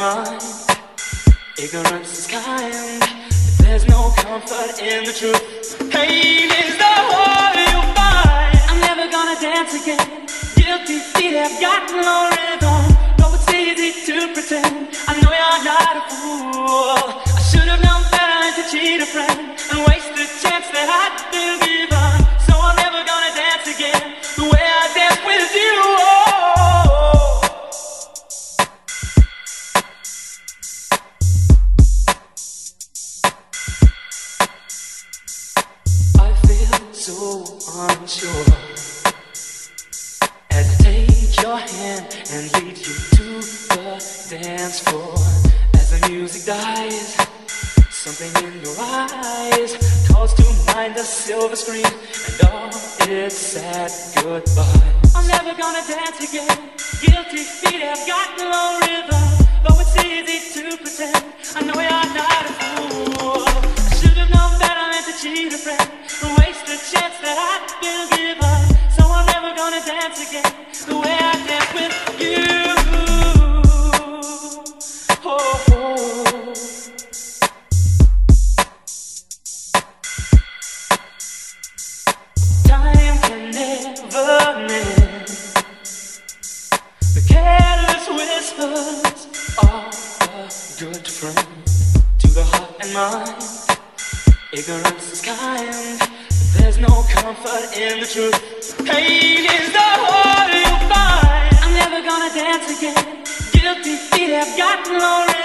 mind. Ignorance is kind. There's no comfort in the truth. Pain is the whole you'll find. I'm never gonna dance again. Guilty feet have got no so unsure as I take your hand and lead you to the dance floor. As the music dies, something in your eyes calls to mind the silver screen and all its sad goodbye. I'm never gonna dance again. Guilty feet have got no rhythm, though it's easy to pretend. I know you're not a fool. I should have known better than to cheat a friend and mind. Ignorance is kind, there's no comfort in the truth. Pain is the whole you'll find. I'm never gonna dance again. Guilty feet have got no